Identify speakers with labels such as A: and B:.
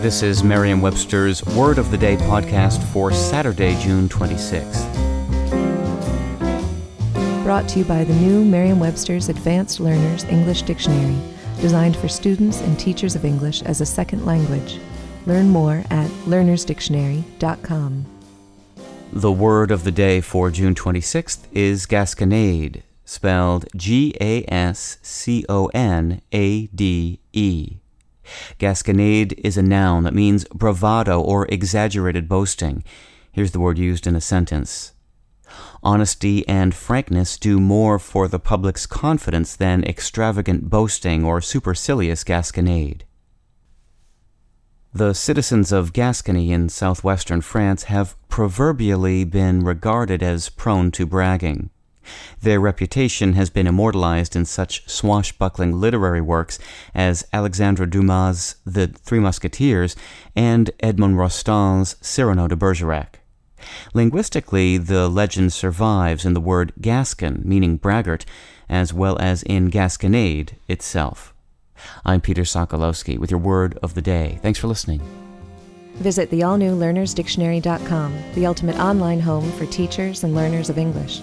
A: This is Merriam-Webster's Word of the Day podcast for Saturday, June 26th.
B: Brought to you by the new Merriam-Webster's Advanced Learners English Dictionary, designed for students and teachers of English as a second language. Learn more at learnersdictionary.com.
A: The word of the day for June 26th is Gasconade, spelled G A S C O N A D E. Gasconade is a noun that means bravado or exaggerated boasting. Here's the word used in a sentence. Honesty and frankness do more for the public's confidence than extravagant boasting or supercilious gasconade. The citizens of Gascony in southwestern France have proverbially been regarded as prone to bragging. Their reputation has been immortalized in such swashbuckling literary works as Alexandre Dumas' The Three Musketeers and Edmond Rostand's Cyrano de Bergerac. Linguistically, the legend survives in the word Gascon, meaning braggart, as well as in Gasconade itself. I'm Peter Sokolowski with your word of the day. Thanks for listening.
B: Visit the all new learnersdictionary.com, the ultimate online home for teachers and learners of English.